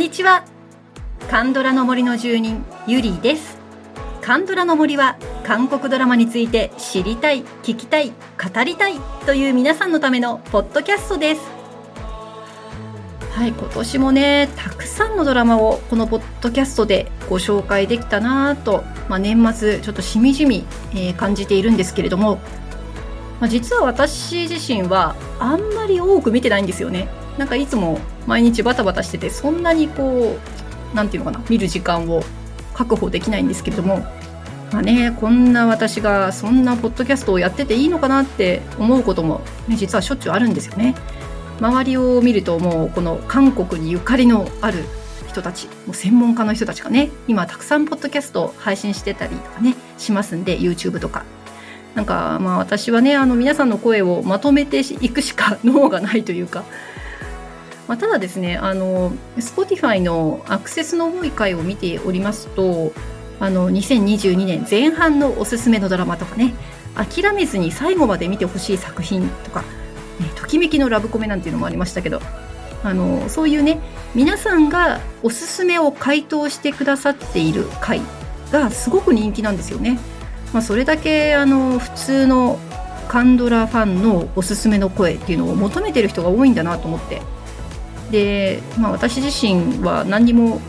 にちは。カンドラの森の住人ゆりです。カンドラの森は韓国ドラマについて知りたい聞きたい語りたいという皆さんのためのポッドキャストです。はい今年もねたくさんのドラマをこのポッドキャストでご紹介できたなと、まあ、年末ちょっとしみじみ、えー、感じているんですけれども、まあ、実は私自身はあんまり多く見てないんですよね。なんかいつも毎日バタバタしててそんなにこう何て言うのかな見る時間を確保できないんですけれどもまあね、こんな私がそんなポッドキャストをやってていいのかなって思うことも、ね、実はしょっちゅうあるんですよね。周りを見るともうこの韓国にゆかりのある人たちもう専門家の人たちがね今たくさんポッドキャストを配信してたりとかねしますんで YouTube とかなんかまあ私はねあの皆さんの声をまとめていくしか脳がないというか、まあ、ただですねあの Spotify のアクセスの多い回を見ておりますとあの2022年前半のおすすめのドラマとかね諦めずに最後まで見てほしい作品とか、ね、ときめきのラブコメなんていうのもありましたけどあのそういうね皆さんがおすすめを回答してくださっている回がすごく人気なんですよね。まあ、それだけあの普通のカンドラファンのおすすめの声っていうのを求めてる人が多いんだなと思ってで、まあ、私自身は何にも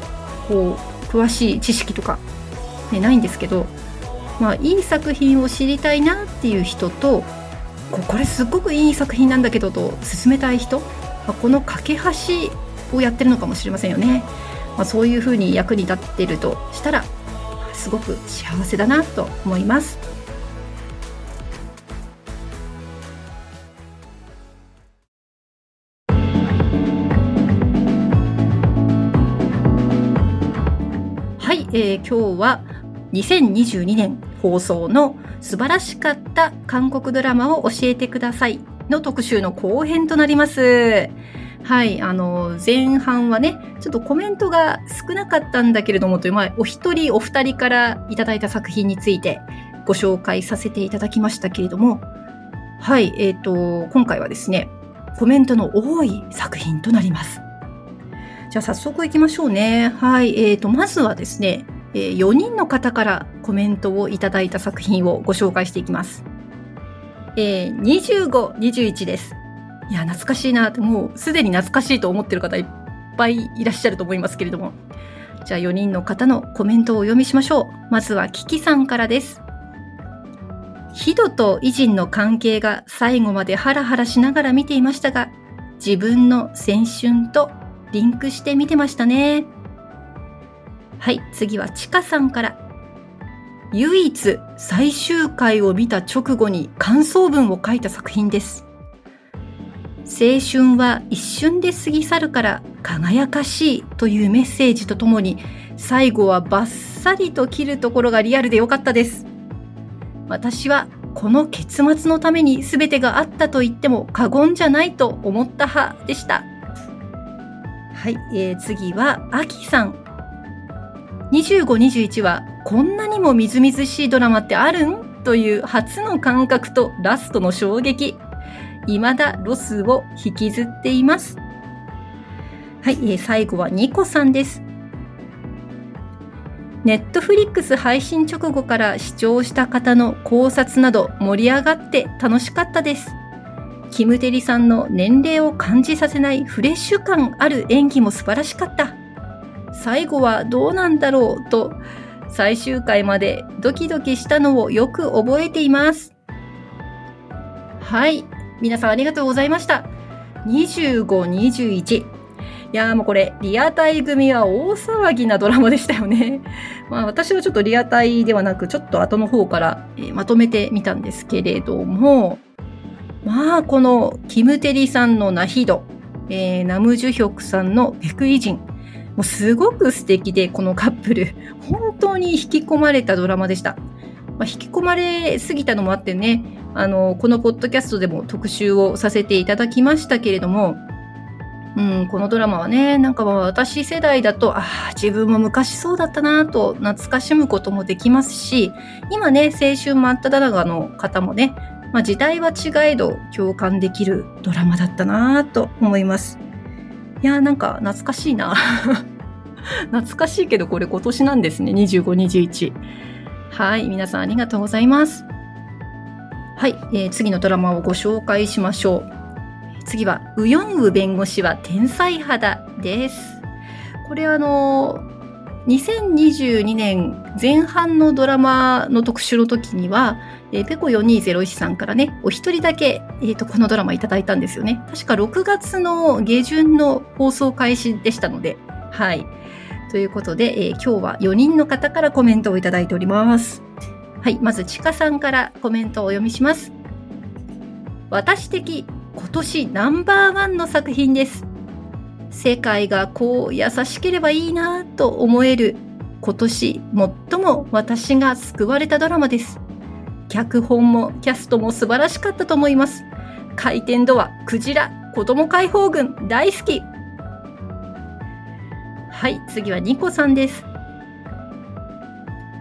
こう詳しい知識とかね、ないんですけど、まあ、いい作品を知りたいなっていう人とこれすっごくいい作品なんだけどと勧めたい人、まあ、この架け橋をやってるのかもしれませんよね。まあ、そういうふうに役に立ってるとしたらすごく幸せだなと思います。えー、今日は2022年放送の素晴らしかった韓国ドラマを教えてくださいの特集の後編となります。はい、あの、前半はね、ちょっとコメントが少なかったんだけれどもという、まあ、お一人お二人からいただいた作品についてご紹介させていただきましたけれども、はい、えっ、ー、と、今回はですね、コメントの多い作品となります。じゃあ早速行きましょうね。はい、えっ、ー、と、まずはですね、えー、4人の方からコメントをいただいた作品をご紹介していきます。えー、25、21です。いや、懐かしいな、もうすでに懐かしいと思ってる方いっぱいいらっしゃると思いますけれども。じゃあ4人の方のコメントをお読みしましょう。まずはキキさんからです。ヒドとイジンの関係が最後までハラハラしながら見ていましたが、自分の青春とリンクして見てましたね。はい、次はちかさんから。唯一最終回を見た直後に感想文を書いた作品です。青春は一瞬で過ぎ去るから輝かしいというメッセージとともに最後はバッサリと切るところがリアルでよかったです。私はこの結末のために全てがあったと言っても過言じゃないと思った派でした。はい、えー、次はあきさん。25、21はこんなにもみずみずしいドラマってあるん？という初の感覚とラストの衝撃。未だロスを引きずっています。はい、えー、最後はニコさんです。ネットフリックス配信直後から視聴した方の考察など盛り上がって楽しかったです。キムテリさんの年齢を感じさせないフレッシュ感ある演技も素晴らしかった。最後はどうなんだろうと最終回までドキドキしたのをよく覚えています。はい。皆さんありがとうございました。25、21。いやーもうこれ、リアタイ組は大騒ぎなドラマでしたよね。まあ私はちょっとリアタイではなく、ちょっと後の方から、え、まとめてみたんですけれども、まあこのキムテリさんのナヒド、えー、ナムジュヒョクさんのペクイジン、もうすごく素敵で、このカップル、本当に引き込まれたドラマでした。まあ、引き込まれすぎたのもあってね、あの、このポッドキャストでも特集をさせていただきましたけれども、うん、このドラマはね、なんか私世代だと、ああ、自分も昔そうだったなと懐かしむこともできますし、今ね、青春真っ只中の方もね、まあ、時代は違えど共感できるドラマだったなと思います。いやーなんか懐かしいな。懐かしいけどこれ今年なんですね。25、21。はい。皆さんありがとうございます。はい、えー、次のドラマをご紹介しましょう。次は、ウヨンウ弁護士は天才肌です。これあの、2022年前半のドラマの特集の時には、えー、ペコ4201さんからね、お一人だけ、えーと、このドラマいただいたんですよね。確か6月の下旬の放送開始でしたので、はい。ということで、えー、今日は4人の方からコメントをいただいております。はい、まずちかさんからコメントをお読みします。私的今年ナンバーワンの作品です。世界がこう優しければいいなと思える今年最も私が救われたドラマです。脚本もキャストも素晴らしかったと思います。回転ドア、クジラ、子供解放軍大好き。はい、次はニコさんです。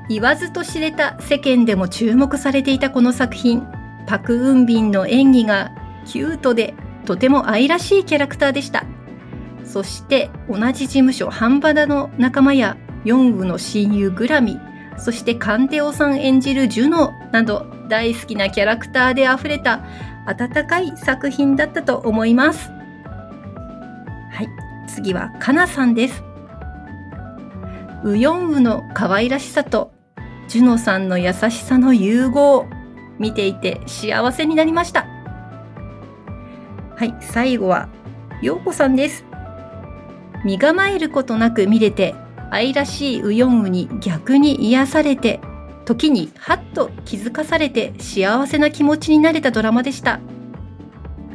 言わずと知れた世間でも注目されていたこの作品、パク・ウンビンの演技がキュートでとても愛らしいキャラクターでした。そして同じ事務所ハンバダの仲間やヨングの親友グラミ、そしてカンテオさん演じるジュノなど大好きなキャラクターで溢れた温かい作品だったと思います。はい、次はカナさんです。ウヨンウの可愛らしさとジュノさんの優しさの融合。見ていて幸せになりました。はい、最後は、ようこさんです。身構えることなく見れて、愛らしいウヨンウに逆に癒されて、時にハッと気づかされて幸せな気持ちになれたドラマでした。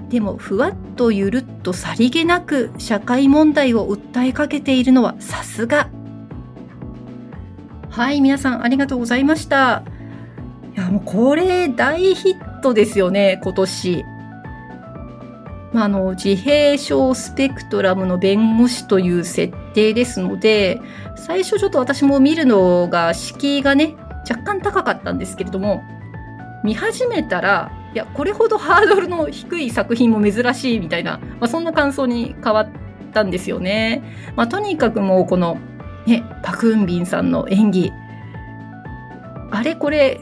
でも、ふわっとゆるっとさりげなく社会問題を訴えかけているのはさすがはい、皆さんありがとうございました。いや、もうこれ大ヒットですよね、今年。まあ、あの、自閉症スペクトラムの弁護士という設定ですので、最初ちょっと私も見るのが敷居がね、若干高かったんですけれども、見始めたら、いや、これほどハードルの低い作品も珍しいみたいな、まあ、そんな感想に変わったんですよね。まあ、とにかくもうこのね、パクンビンさんの演技。あれこれ、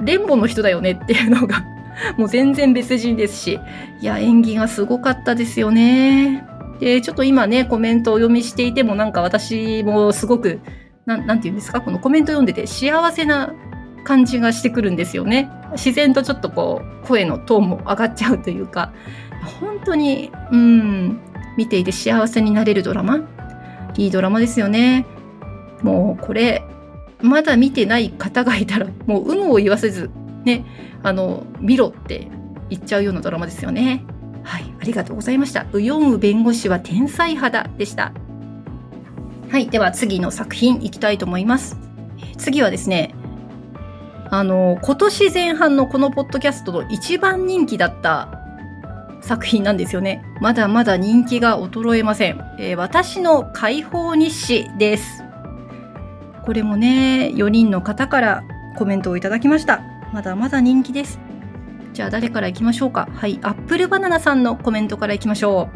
レンボの人だよねっていうのが もう全然別人ですし、いや、演技がすごかったですよね。で、ちょっと今ね、コメントを読みしていてもなんか私もすごく、ななんて言うんですか？このコメント読んでて幸せな感じがしてくるんですよね。自然とちょっとこう、声のトーンも上がっちゃうというか、本当に、うん、見ていて幸せになれるドラマ？いいドラマですよね。もうこれ、まだ見てない方がいたら、もう有無を言わせず、ね、あの、見ろって言っちゃうようなドラマですよね。はい、ありがとうございました。ウヨンウ弁護士は天才肌でした。はい、では次の作品いきたいと思います。次はですね、あの、今年前半のこのポッドキャストの一番人気だった作品なんですよね。まだまだ人気が衰えません。えー、私の解放日誌です。これもね、4人の方からコメントをいただきました。まだまだ人気です。じゃあ誰から行きましょうか？はい、アップルバナナさんのコメントから行きましょ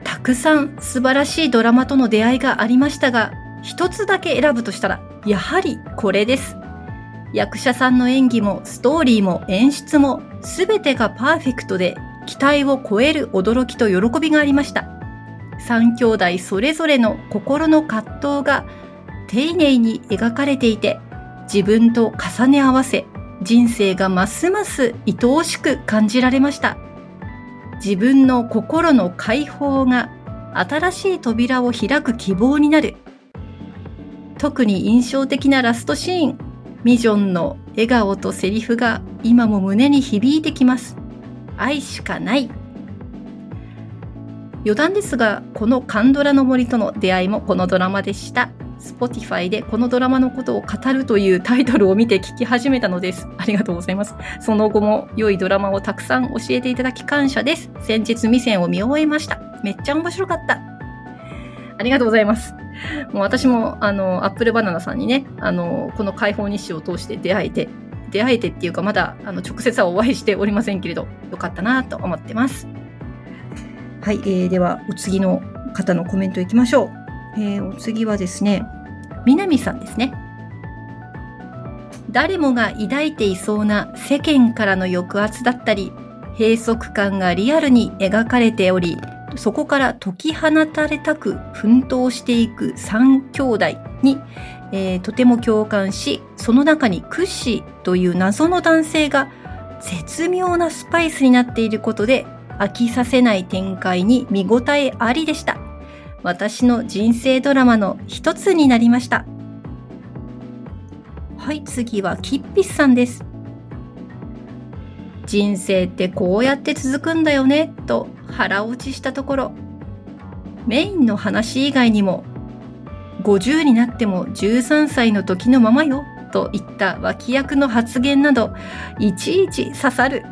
う。たくさん素晴らしいドラマとの出会いがありましたが、一つだけ選ぶとしたら、やはりこれです。役者さんの演技もストーリーも演出も全てがパーフェクトで期待を超える驚きと喜びがありました。三兄弟それぞれの心の葛藤が丁寧に描かれていて自分と重ね合わせ人生がますます愛おしく感じられました。自分の心の解放が新しい扉を開く希望になる。特に印象的なラストシーン。ミジョンの笑顔とセリフが今も胸に響いてきます。愛しかない。余談ですが、このカンドラの森との出会いもこのドラマでした。Spotify でこのドラマのことを語るというタイトルを見て聞き始めたのです。ありがとうございます。その後も良いドラマをたくさん教えていただき感謝です。先日未線を見終えました。めっちゃ面白かった。ありがとうございます。もう私も、あの、アップルバナナさんにね、あの、この解放日誌を通して出会えて、出会えてっていうか、まだ、あの、直接はお会いしておりませんけれど、よかったなと思ってます。はい、えー、ではお次の方のコメントいきましょう。えー、お次はですね、南さんですね。誰もが抱いていそうな世間からの抑圧だったり、閉塞感がリアルに描かれており、そこから解き放たれたく奮闘していく三兄弟に、えー、とても共感し、その中にクッシーという謎の男性が絶妙なスパイスになっていることで飽きさせない展開に見応えありでした。私の人生ドラマの一つになりました。はい、次はキッピスさんです。人生ってこうやって続くんだよね、と腹落ちしたところ、メインの話以外にも、50になっても13歳の時のままよ、といった脇役の発言など、いちいち刺さる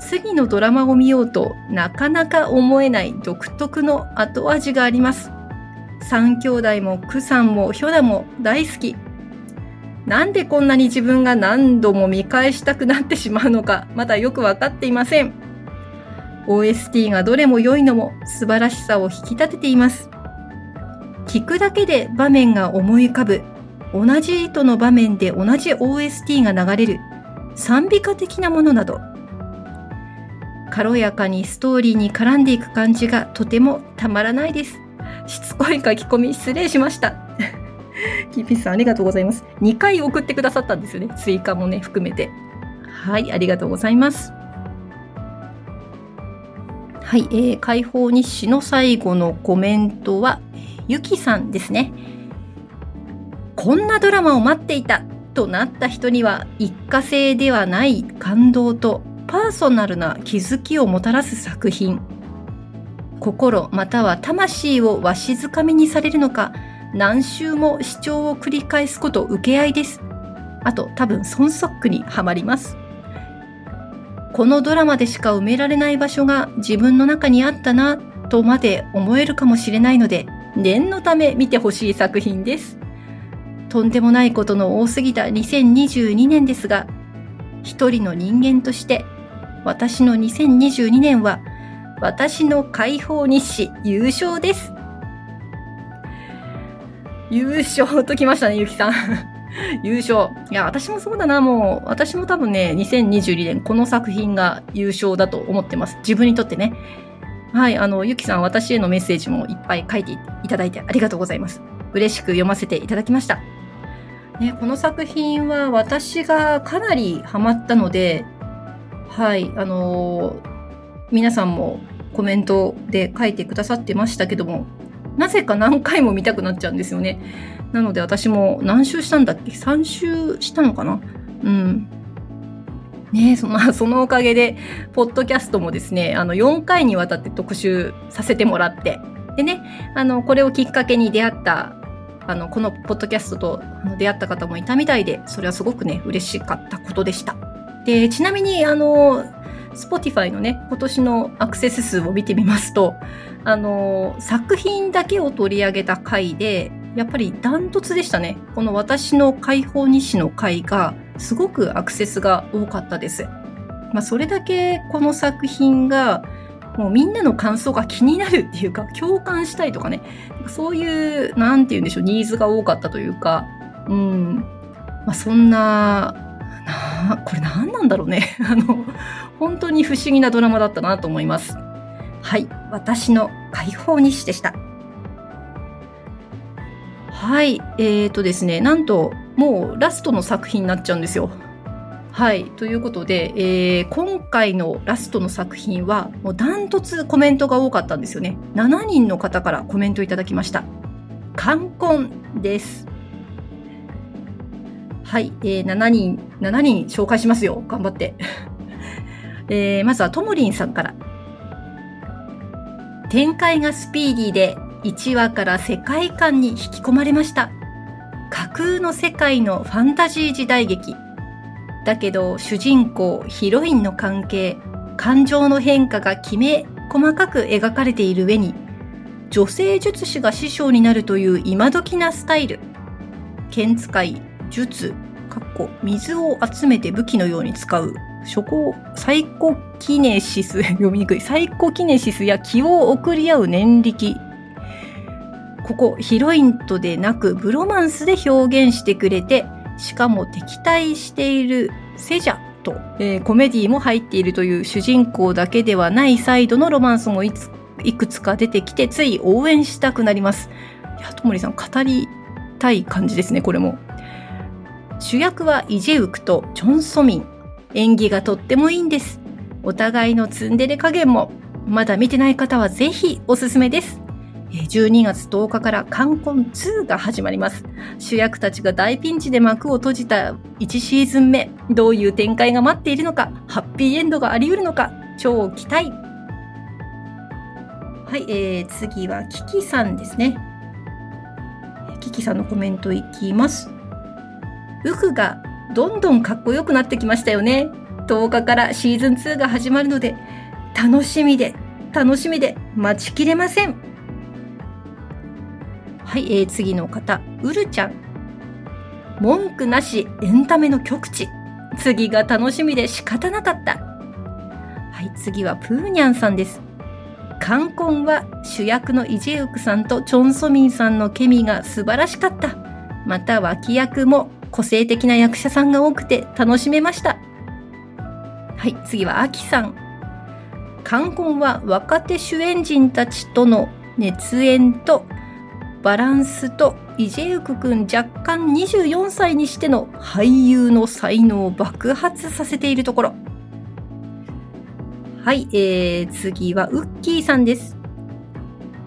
次のドラマを見ようとなかなか思えない独特の後味があります。三兄弟もクさんもヒョダも大好き。なんでこんなに自分が何度も見返したくなってしまうのかまだよくわかっていません。OST がどれも良いのも素晴らしさを引き立てています。聞くだけで場面が思い浮かぶ。同じ糸の場面で同じ OST が流れる。賛美歌的なものなど軽やかにストーリーに絡んでいく感じがとてもたまらないです。しつこい書き込み失礼しました。キーピーさんありがとうございます。2回送ってくださったんですよね。追加もね、含めて。はい、ありがとうございます。はい、えー、解放日誌の最後のコメントは、ゆきさんですね。こんなドラマを待っていたとなった人には一過性ではない感動とパーソナルな気づきをもたらす作品。心または魂をわしづかみにされるのか何周も視聴を繰り返すこと受け合いです。あと多分孫ソックにはまります。このドラマでしか埋められない場所が自分の中にあったなとまで思えるかもしれないので念のため見てほしい作品です。とんでもないことの多すぎた2022年ですが一人の人間として私の2022年は私の解放日誌優勝です。優勝ときましたね、ゆきさん。優勝。いや、私もそうだな、もう、私も多分ね、2022年この作品が優勝だと思ってます。自分にとってね。はい、あの、ゆきさん、私へのメッセージもいっぱい書いていただいてありがとうございます。嬉しく読ませていただきました。ね、この作品は私がかなりハマったので、はい、あの、皆さんもコメントで書いてくださってましたけども、なぜか何回も見たくなっちゃうんですよね。なので私も何周したんだっけ ?3 周したのかな？うん。ねその、そのおかげで、ポッドキャストもですね、あの、4回にわたって特集させてもらって、でね、あの、これをきっかけに出会った、あの、このポッドキャストと出会った方もいたみたいで、それはすごくね、嬉しかったことでした。で、ちなみに、あの、Spotify のね、今年のアクセス数を見てみますと、あの、作品だけを取り上げた回で、やっぱりダントツでしたね。この私の解放日誌の回が、すごくアクセスが多かったです。まあ、それだけこの作品が、もうみんなの感想が気になるっていうか、共感したいとかね、そういう、なんて言うんでしょう、ニーズが多かったというか、うん。まあ、そんななこれ何なんだろうね。あの、本当に不思議なドラマだったなと思います。はい。私の解放日誌でした。はい。えーとですね、なんと、もうラストの作品になっちゃうんですよ。はい。ということで、えー、今回のラストの作品は、もうダントツコメントが多かったんですよね。7人の方からコメントいただきました。冠婚です。はい、えー、7人、7人紹介しますよ。頑張って。えー、まずはともりんさんから。展開がスピーディーで1話から世界観に引き込まれました。架空の世界のファンタジー時代劇。だけど主人公、ヒロインの関係、感情の変化がきめ細かく描かれている上に、女性術師が師匠になるという今時なスタイル。剣使い、術、かっこ水を集めて武器のように使う初行、サイコキネシス、読みにくい、サイコキネシスや気を送り合う念力。ここ、ヒロインとでなく、ブロマンスで表現してくれて、しかも敵対しているセジャと、えー、コメディも入っているという主人公だけではないサイドのロマンスもいついくつか出てきて、つい応援したくなります。いや、ともりさん、語りたい感じですね、これも。主役はイジェウクとチョン・ソミン。演技がとってもいいんです。お互いのツンデレ加減も、まだ見てない方はぜひおすすめです。12月10日から冠婚2が始まります。主役たちが大ピンチで幕を閉じた1シーズン目、どういう展開が待っているのか、ハッピーエンドがあり得るのか、超期待はい、えー、次はキキさんですね。キキさんのコメントいきます。ウフがどんどんかっこよくなってきましたよね。10日からシーズン2が始まるので、楽しみで、楽しみで待ちきれません。はい、えー、次の方、うるちゃん。文句なしエンタメの極致。次が楽しみで仕方なかった。はい、次はプーニャンさんです。冠婚は主役のイジェウクさんとチョン・ソミンさんのケミが素晴らしかった。また脇役も個性的な役者さんが多くて楽しめました。はい、次はアキさん。冠婚は若手主演陣たちとの熱演とバランスとイジェウク君若干24歳にしての俳優の才能を爆発させているところ。はい、えー、次はウッキーさんです。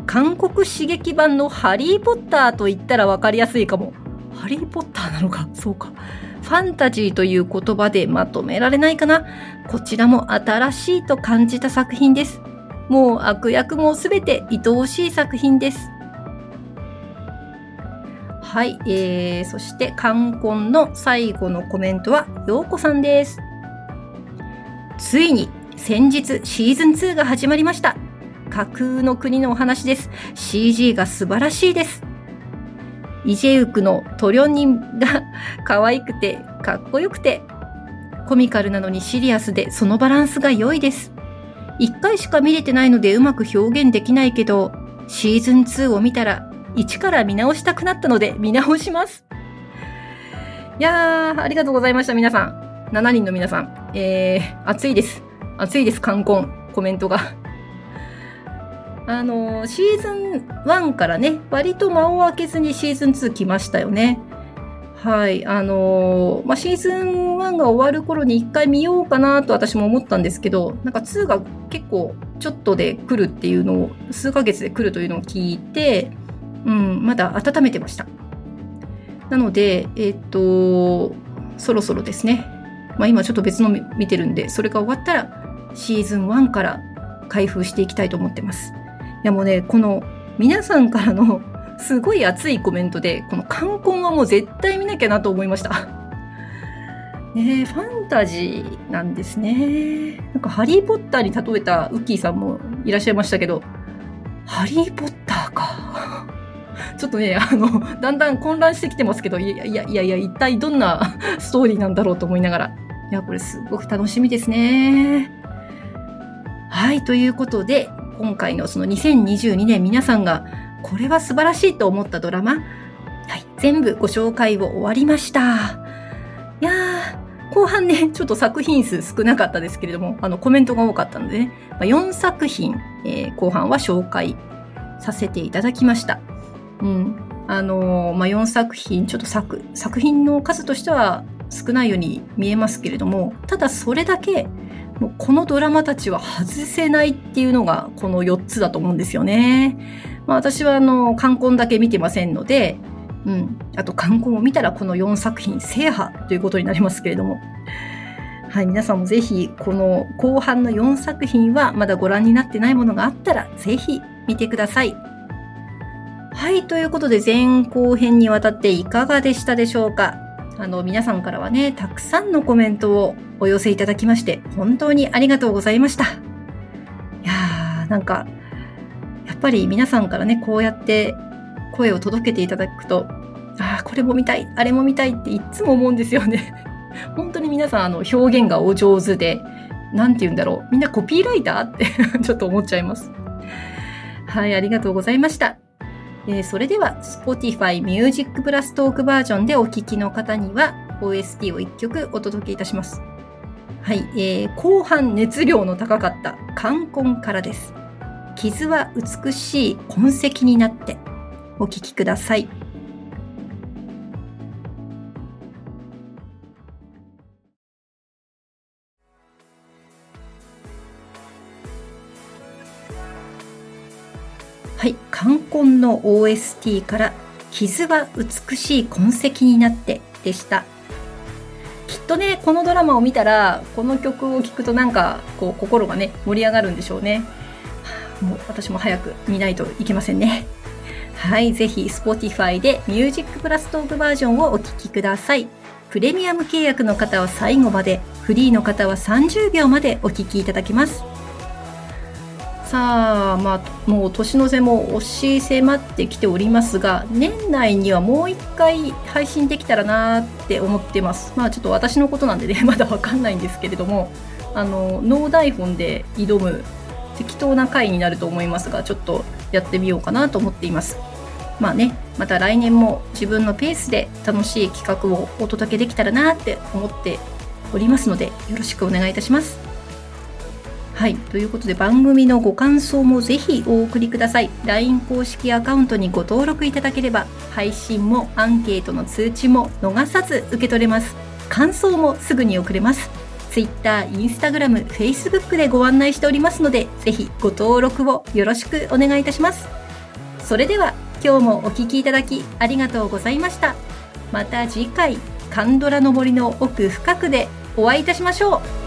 韓国刺激版のハリー・ポッターと言ったら分かりやすいかも。ハリー・ポッターなのか？そうか。ファンタジーという言葉でまとめられないかな？こちらも新しいと感じた作品です。もう悪役もすべて愛おしい作品です。はい、えー、そして冠婚の最後のコメントは、ようこさんです。ついに先日シーズン2が始まりました。架空の国のお話です。CG が素晴らしいです。イジェウクのトリョニンが可愛くてかっこよくてコミカルなのにシリアスでそのバランスが良いです。一回しか見れてないのでうまく表現できないけど、シーズン2を見たら一から見直したくなったので見直します。いやー、ありがとうございました、皆さん。7人の皆さん。えー、暑いです。暑いです、冠婚。コメントが。あの、シーズン1からね、割と間を空けずにシーズン2来ましたよね。はい。あのまあ、シーズン1が終わる頃に一回見ようかなと私も思ったんですけど、なんか2が結構ちょっとで来るっていうのを、数ヶ月で来るというのを聞いて、うん、まだ温めてました。なので、えっ、と、そろそろですね。まあ、今ちょっと別の見てるんで、それが終わったら、シーズン1から開封していきたいと思ってます。いやもうね、この皆さんからの すごい熱いコメントで、この冠婚はもう絶対見なきゃなと思いました。ねファンタジーなんですね。なんかハリー・ポッターに例えたウッキーさんもいらっしゃいましたけど、ハリー・ポッターか。ちょっとね、あの、だんだん混乱してきてますけど、いやいやいやいや、一体どんなストーリーなんだろうと思いながら。いや、これすごく楽しみですね。はい、ということで、今回のその2022年皆さんがこれは素晴らしいと思ったドラマ、はい、全部ご紹介を終わりました。いやー、後半ね、ちょっと作品数少なかったですけれども、あの、コメントが多かったのでね、まあ、4作品、えー、後半は紹介させていただきました。うん。あのー、まあ、4作品、ちょっと作、作品の数としては少ないように見えますけれども、ただそれだけ、もうこのドラマたちは外せないっていうのがこの4つだと思うんですよね。まあ、私はあの、冠婚だけ見てませんので、うん。あと冠婚を見たらこの4作品制覇ということになりますけれども。はい、皆さんもぜひこの後半の4作品はまだご覧になってないものがあったらぜひ見てください。はい、ということで前後編にわたっていかがでしたでしょうか？あの、皆さんからはね、たくさんのコメントをお寄せいただきまして、本当にありがとうございました。いやー、なんか、やっぱり皆さんからね、こうやって声を届けていただくと、ああ、これも見たい、あれも見たいっていつも思うんですよね。本当に皆さんあの表現がお上手で、なんて言うんだろう。みんなコピーライターって ちょっと思っちゃいます。はい、ありがとうございました。えー、それでは Spotify Music Plus トークバージョンでお聴きの方には OST を1曲お届けいたします。はい、えー、後半熱量の高かった冠婚からです。傷は美しい痕跡になってお聴きくださ。い、冠婚の OST から傷は美しい痕跡になってでした。きっとね、このドラマを見たら、この曲を聴くとなんか、こう、心がね、盛り上がるんでしょうね。もう私も早く見ないといけませんね。はい、ぜひ Spotify で Music Plus Talk バージョンをお聴きください。プレミアム契約の方は最後まで、フリーの方は30秒までお聴きいただけます。さあ、まあ、もう年の瀬も押し迫ってきておりますが、年内にはもう一回配信できたらなって思ってます。まあちょっと私のことなんでね、まだわかんないんですけれども、あの、ノー台本で挑む適当な回になると思いますが、ちょっとやってみようかなと思っています。まあね、また来年も自分のペースで楽しい企画をお届けできたらなって思っておりますので、よろしくお願いいたします。はい。ということで番組のご感想もぜひお送りください。LINE 公式アカウントにご登録いただければ、配信もアンケートの通知も逃さず受け取れます。感想もすぐに送れます。Twitter、Instagram、Facebook でご案内しておりますので、ぜひご登録をよろしくお願いいたします。それでは、今日もお聴きいただきありがとうございました。また次回、カンドラの森の奥深くでお会いいたしましょう。